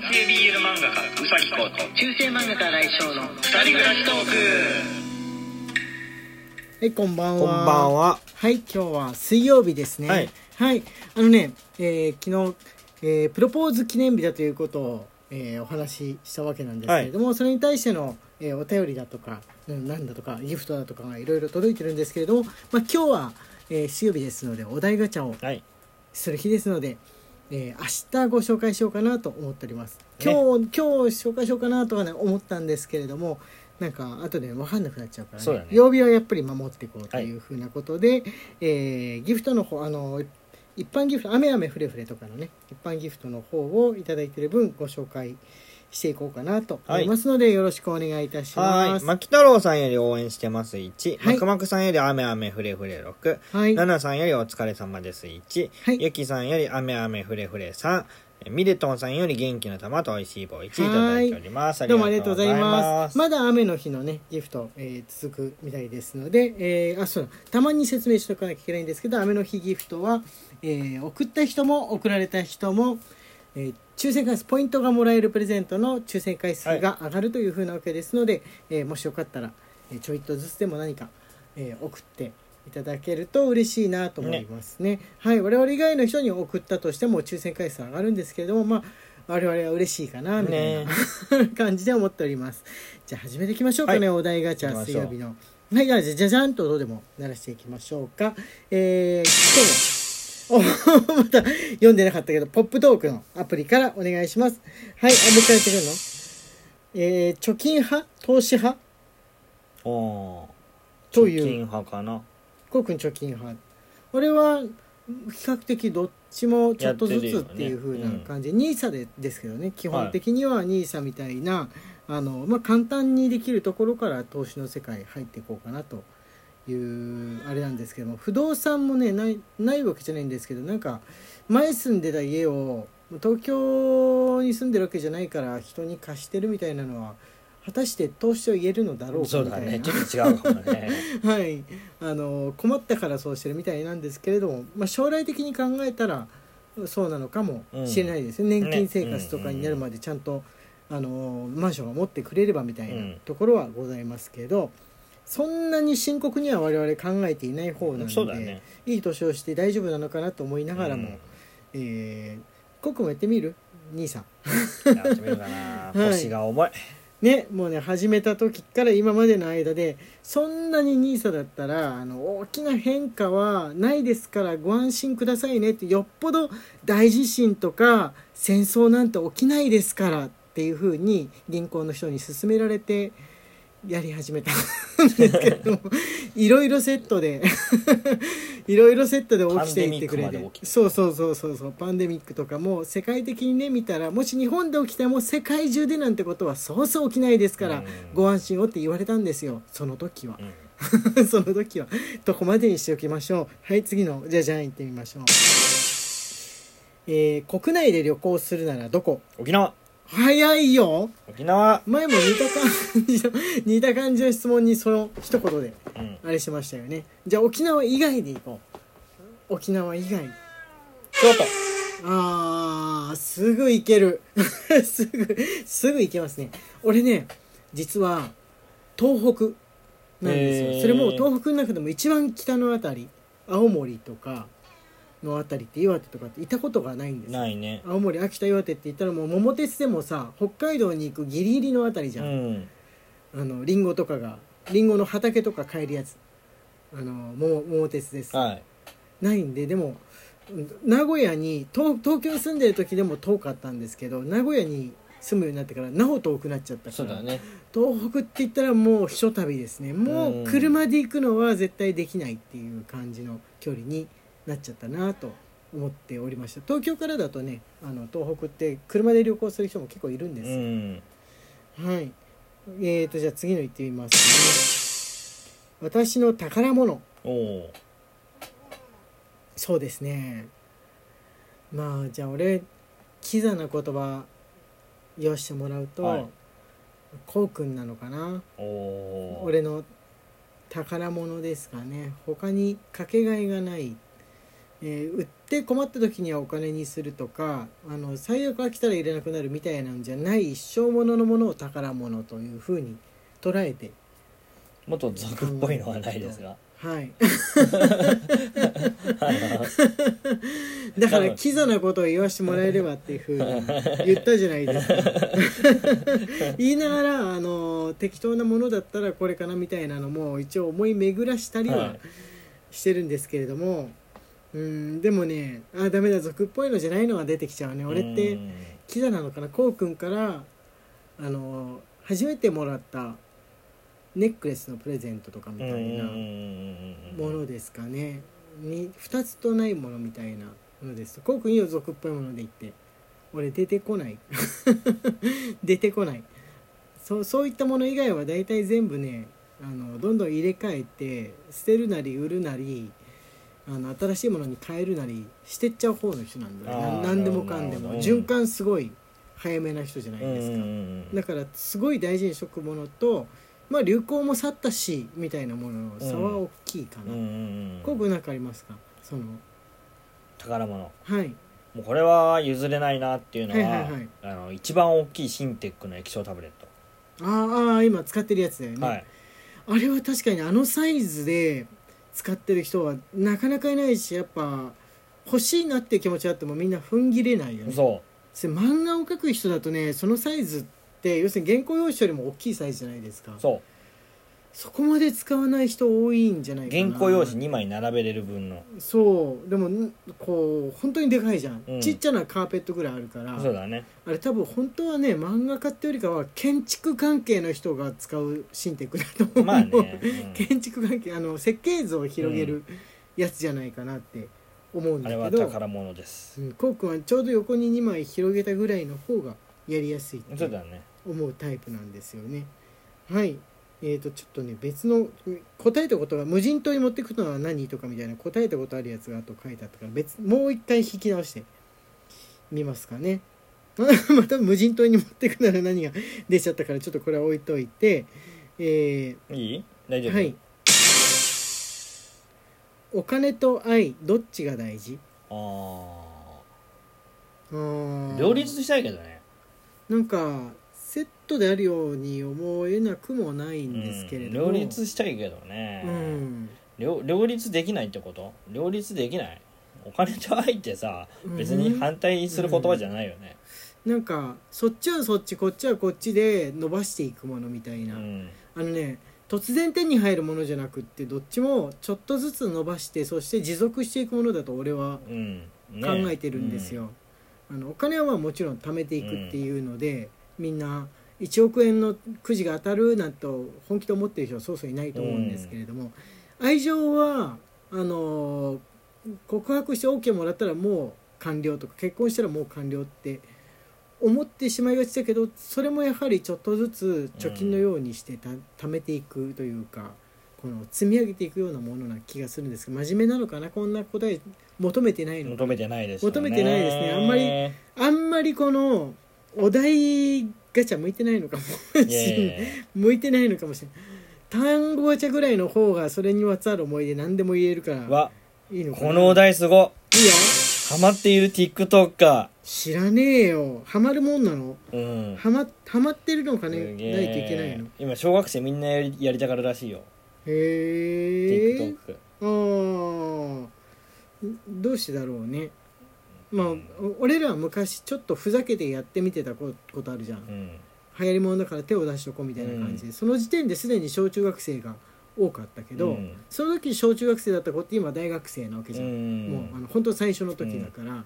男性 BL 漫画家うさぎこと中世漫画家来翔の二人暮らしトークはいこんばんは。こんばんは。はい今日は水曜日ですね。はい、はい。あのね、えー昨日、えープロポーズ記念日だということを、えーお話ししたわけなんですけれども、それに対しての、えーお便りだとかうんなんだとかギフトだとかがいろいろ届いてるんですけれども、まあ、今日は、えー水曜日ですのでお題ガチャをはい。する日ですので、えー明日ご紹介しようかなと思っております。ね。今日、今日紹介しようかなとかね思ったんですけれどもなんか後で分かんなくなっちゃうから、そうだね。曜日はやっぱり守っていこうというふうなことで、えーギフトの方あの一般ギフト「雨雨ふれふれ」とかのね一般ギフトの方をいただいている分ご紹介していこうかなと思いますので、よろしくお願いいたします。はい。牧太郎さんより応援してます1。はいマクマクさんより雨雨ふれふれ6。はい、ナナさんよりお疲れ様です1。はいゆきさんより雨雨ふれふれ3。ミレトンさんより元気の玉と美味しい棒1いただいております。どうもありがとうございまます。まだ雨の日のね、ギフト、えー続くみたいですので、えーあ、そうだ、たまに説明しておかなきゃいけないんですけど、雨の日ギフトは、えー送った人も送られた人も、えー抽選回数、ポイントがもらえるプレゼントの抽選回数が上がるというふうなわけですので、えーもしよかったら、えーちょいとずつでも何か、えー送っていただけると嬉しいなと思いますね。はい、我々以外の人に送ったとしても抽選回数上がるんですけれども、まあ、我々は嬉しいかな、みたいな、ね 感じで思っております。じゃあ始めていきましょうかね、はいお題ガチャ水曜日の。はい、じゃあじゃじゃんとどうでも鳴らしていきましょうか。えー、今日 また読んでなかったけど、ポップトークのアプリからお願いします。はい、あ、もう一回やってくるの？えー、貯金派？投資派？おー。という。貯金派かな。こうくん貯金派。俺は比較的どっちもちょっとずつっていう風な感じ、ニーサでですけどね。基本的にはニーサみたいな、あのまあ、簡単にできるところから投資の世界入っていこうかなというあれなんですけども不動産もねないないわけじゃないんですけどなんか前住んでた家を東京に住んでるわけじゃないから人に貸してるみたいなのは果たして投資と言えるのだろうかそうだね。みたいな。ちょっと違うかもね。はい、あの困ったからそうしてるみたいなんですけれども、まあ、将来的に考えたらそうなのかもしれないですね、年金生活とかになるまでちゃんと、あのマンションが持ってくれればみたいなところはございますけど、そんなに深刻には我々考えていない方なので、ね。いい年をして大丈夫なのかなと思いながらも、うんえー、コックもやってみる？兄さん。やってみるかな。はい腰が重い。ね、もうね始めた時から今までの間でそんなに NISA だったらあの大きな変化はないですからご安心くださいねってよっぽど大地震とか戦争なんて起きないですからっていうふうに銀行の人に勧められてやり始めたん ですけれども いろいろセットで いろいろセットで起きていってくれて。そうそうそうそうそう。パンデミックとかも世界的にね見たらもし日本で起きても世界中でなんてことはそうそう起きないですから、うん。ご安心をって言われたんですよ。その時は。う、ん。その時は。どこまでにしておきましょう。はい次のじゃじゃん行ってみましょう。えー国内で旅行するならどこ？沖縄。早いよ。沖縄。前も似た感じの 似た感じの質問にその一言でうん。あれしましたよね。じゃあ沖縄以外で行こう。沖縄以外。京都。あーすぐ行ける。すぐすぐ行けますね。俺ね実は東北なんですよ、それも東北の中でも一番北のあたり青森とかのあたりって岩手とかって行ったことがないんですよないね。青森秋田岩手って言ったらもう桃鉄でもさ北海道に行くギリギリのあたりじうゃん、ん。あのリンゴとかがリンゴの畑とか買えるやつあの桃桃鉄ですはい。ないんででもうん名古屋に東東京に住んでる時でも遠かったんですけど名古屋に住むようになってからなお遠くなっちゃったからそうだね。東北って言ったらもうひと旅ですねもうんう車で行くのは絶対できないっていう感じの距離になっちゃったなと思っておりました。東京からだとねあの東北って車で旅行する人も結構いるんでうす、ん。はい。えーとじゃあ次の行ってみますね。私の宝物。そうですね。まあじゃあ俺キザな言葉言わしてもらうと、はい。こうくんなのかな。俺の宝物ですかね。他にかけがえがないえー売って困った時にはお金にするとかあの最悪飽きたら入れなくなるみたいなんじゃない一生もののものを宝物というふうに捉えて。もっと俗っぽいのはないですが。はい。だからキザなことを言わしてもらえればっていうふうに言ったじゃないですか。言いながらあの適当なものだったらこれかなみたいなのも一応思い巡らしたりははい。してるんですけれども、うんでもねあダメだ俗っぽいのじゃないのが出てきちゃうね。俺ってうん。キザなのかな？こうくんからあの初めてもらったネックレスのプレゼントとかみたいなものですかね。に2つとないものみたいなものです。とこうくんいいよ俗っぽいもので言って俺出てこない。出てこない。そうそういったもの以外は大体全部ねあのどんどん入れ替えて捨てるなり売るなりあの新しいものに変えるなりしてっちゃう方の人なんだよあーな何でもかんでも。循環すごい早めな人じゃないですか。だからすごい大事にしとくものとまあ流行も去ったしみたいなものの差は大きいかな、うんうんうなんかありますか？その宝物。はい。もうこれは譲れないなっていうのは,、はいはいはい。あの一番大きいシンテックの液晶タブレッあーあー今使ってるやつだよト、ね、はい。あれは確かにあのサイズで使ってる人はなかなかいないしやっぱ欲しいなっていう気持ちあってもみんな踏ん切れないよね。そ漫画を描く人だとねそのサイズって要するに原稿用紙よりも大きいサイズじゃないですか。うそうそこまで使わない人多いんじゃないかな。原稿用紙2枚並べれる分の。そう。でもんこう本当にでかいじゃん、うん。ちっちゃなカーペットぐらいあるから。そうだね。あれ多分本当はね漫画家ってよりかは建築関係の人が使うシンテックだと思う、まあね、うん。建築関係あの設計図を広げるやつじゃないかなって思うんあれはだけど、宝物です。うん、こうくんはちょうど横に2枚広げたぐらいの方がやりやすいって思うタイプなんですよね。はいえー、とちょっとね別の答えたことが無人島に持ってくのは何とかみたいな答えたことあるやつがあと書いてあったから別もう一回引き直してみますかね。また無人島に持ってくなら何が出ちゃったからちょっとこれは置いといてえいい？大丈夫？ーはい。お金と愛どっちが大事？ああ両立したいけどね。なんかセットであるように思えなくもないんですけれども、うん両立したいけどね、うん。両両立できないってこと？両立できない？お金と愛ってさうん。別に反対する言葉じゃないよね。なんかそっちはそっちこっちはこっちで伸ばしていくものみたいな、うん。あのね突然手に入るものじゃなくってどっちもちょっとずつ伸ばしてそして持続していくものだと俺はうん。ね。考えてるんですよ、あのお金はまあもちろん貯めていくっていうので、みんな1億円のくじが当たるなんと本気で思ってる人はそうそういないと思うんですけれども、愛情はあのー告白して OK もらったらもう完了とか結婚したらもう完了って思ってしまいがちだけどそれもやはりちょっとずつ貯金のようにしてた、貯めていくというかこの積み上げていくようなものな気がするんですけど真面目なのかなこんな答え求めてないのか。求めてないですよ求めてないですね。あんまりあんまりこのお題ガチャ向いてないのかもしれない。向いてないのかもしれない。単語ガチャぐらいの方がそれにまつわる思い出何でも言えるからわ。いいのかな？このお題すごいいよ。ハマっている TikToker 知らねえよ。ハマるもんなの？うん。ハマハマってるのかね？すげないといけないの？え今小学生みんなやりやりたがるらしいよ。へえ TikTok ああどうしてだろうねまあお俺らは昔ちょっとふざけてやってみてたこことあるじゃん。うん。流行りものだから手を出しとこうみたいな感じで、その時点ですでに小中学生が多かったけど、うん。その時小中学生だった子って今大学生なわけじゃん、うん。もうあの本当最初の時だから、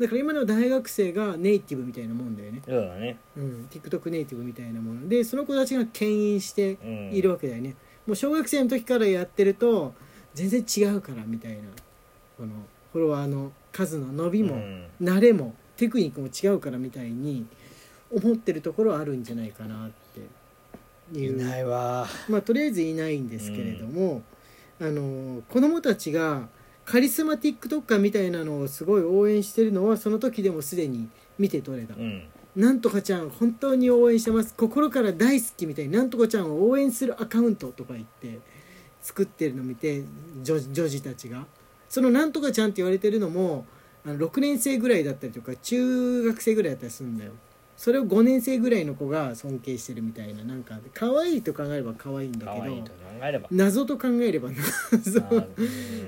だから今の大学生がネイティブみたいなもんだよね、そうだね。うん、TikTok ネイティブみたいなもの。でその子たちが牽引してうんいるわけだよね、もう小学生の時からやってると全然違うからみたいな。このフォロワーの数の伸びも、うん。慣れもテクニックも違うからみたいに思ってるところはあるんじゃないかなって。いいうないわ。まあとりあえずいないんですけれども、あの子供たちがカリスマ TikToker みたいなのをすごい応援してるのはその時でもすでに見て取れた、うん。なんとかちゃん本当に応援してます。心から大好きみたいになんとかちゃんを応援するアカウントとか言って作ってるの見て女女児たちがそのなんとかちゃんって言われてるのもあの6年生ぐらいだったりとか中学生ぐらいだったりするんだよ。それを5年生ぐらいの子が尊敬してるみたいななんか可愛いと考えれば可愛いんだけど謎と考えれば 謎。う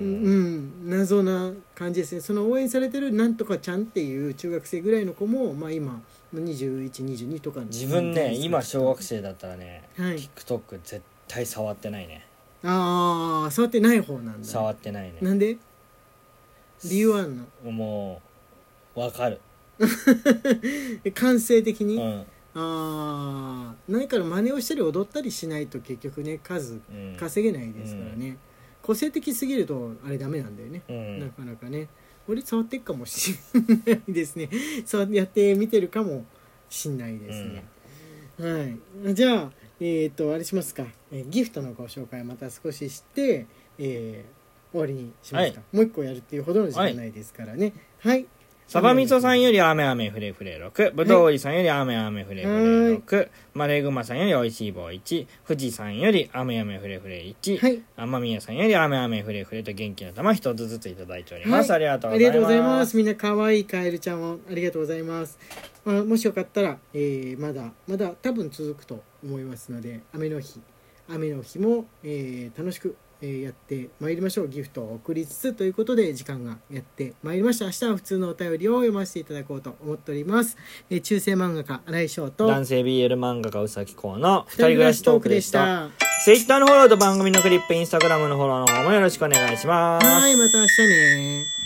うん。ん、謎な感じですね。その応援されてるなんとかちゃんっていう中学生ぐらいの子も、まあ、今2122とか自分ね今小学生だったらねはい。TikTok 絶対触ってないね。ああ触ってない方なんだ。触ってないね。なんで？理由あんの？もうわかる。え感性的に、うん。ああ何から真似をしたり踊ったりしないと結局ね数うん。稼げないですからね、個性的すぎるとあれダメなんだよね、うん。なかなかね。俺触ってっかもしんないですね。そうやって見てるかもしんないですね、はい。じゃあえっ、とあれしますか、えーギフトのご紹介また少しして、えー終わりにしますか、もう一個やるっていうほどの時間ないですからね。はい。サバミソさんより雨雨ふれふれ6ぶどうりさんより雨雨ふれふれ6マレグマさんよりおいしい棒1富士さんより雨雨ふれふれ1はい。天宮さんより雨雨ふれふれと元気の玉一つずついただいております、はい。ありがとうありがとうございますございます。みんな可愛いカエルちゃんをありがとうございます。まあ、もしよかったら、えーまだまだ多分続くと思いますので、雨の日、雨の日も、えー楽しく、えーやってまいりましょう。ギフトを送りつつということで時間がやってまいりました。明日は普通のお便りを読ませていただこうと思っております。えー中世漫画家新井翔と男性 BL 漫画家うさきこうの二二人暮らしトークでトークでししたた。。Twitter のフォローと番組のクリップ、インスタグラムのフォローの方もよろしくお願いします。はい、また明日ね。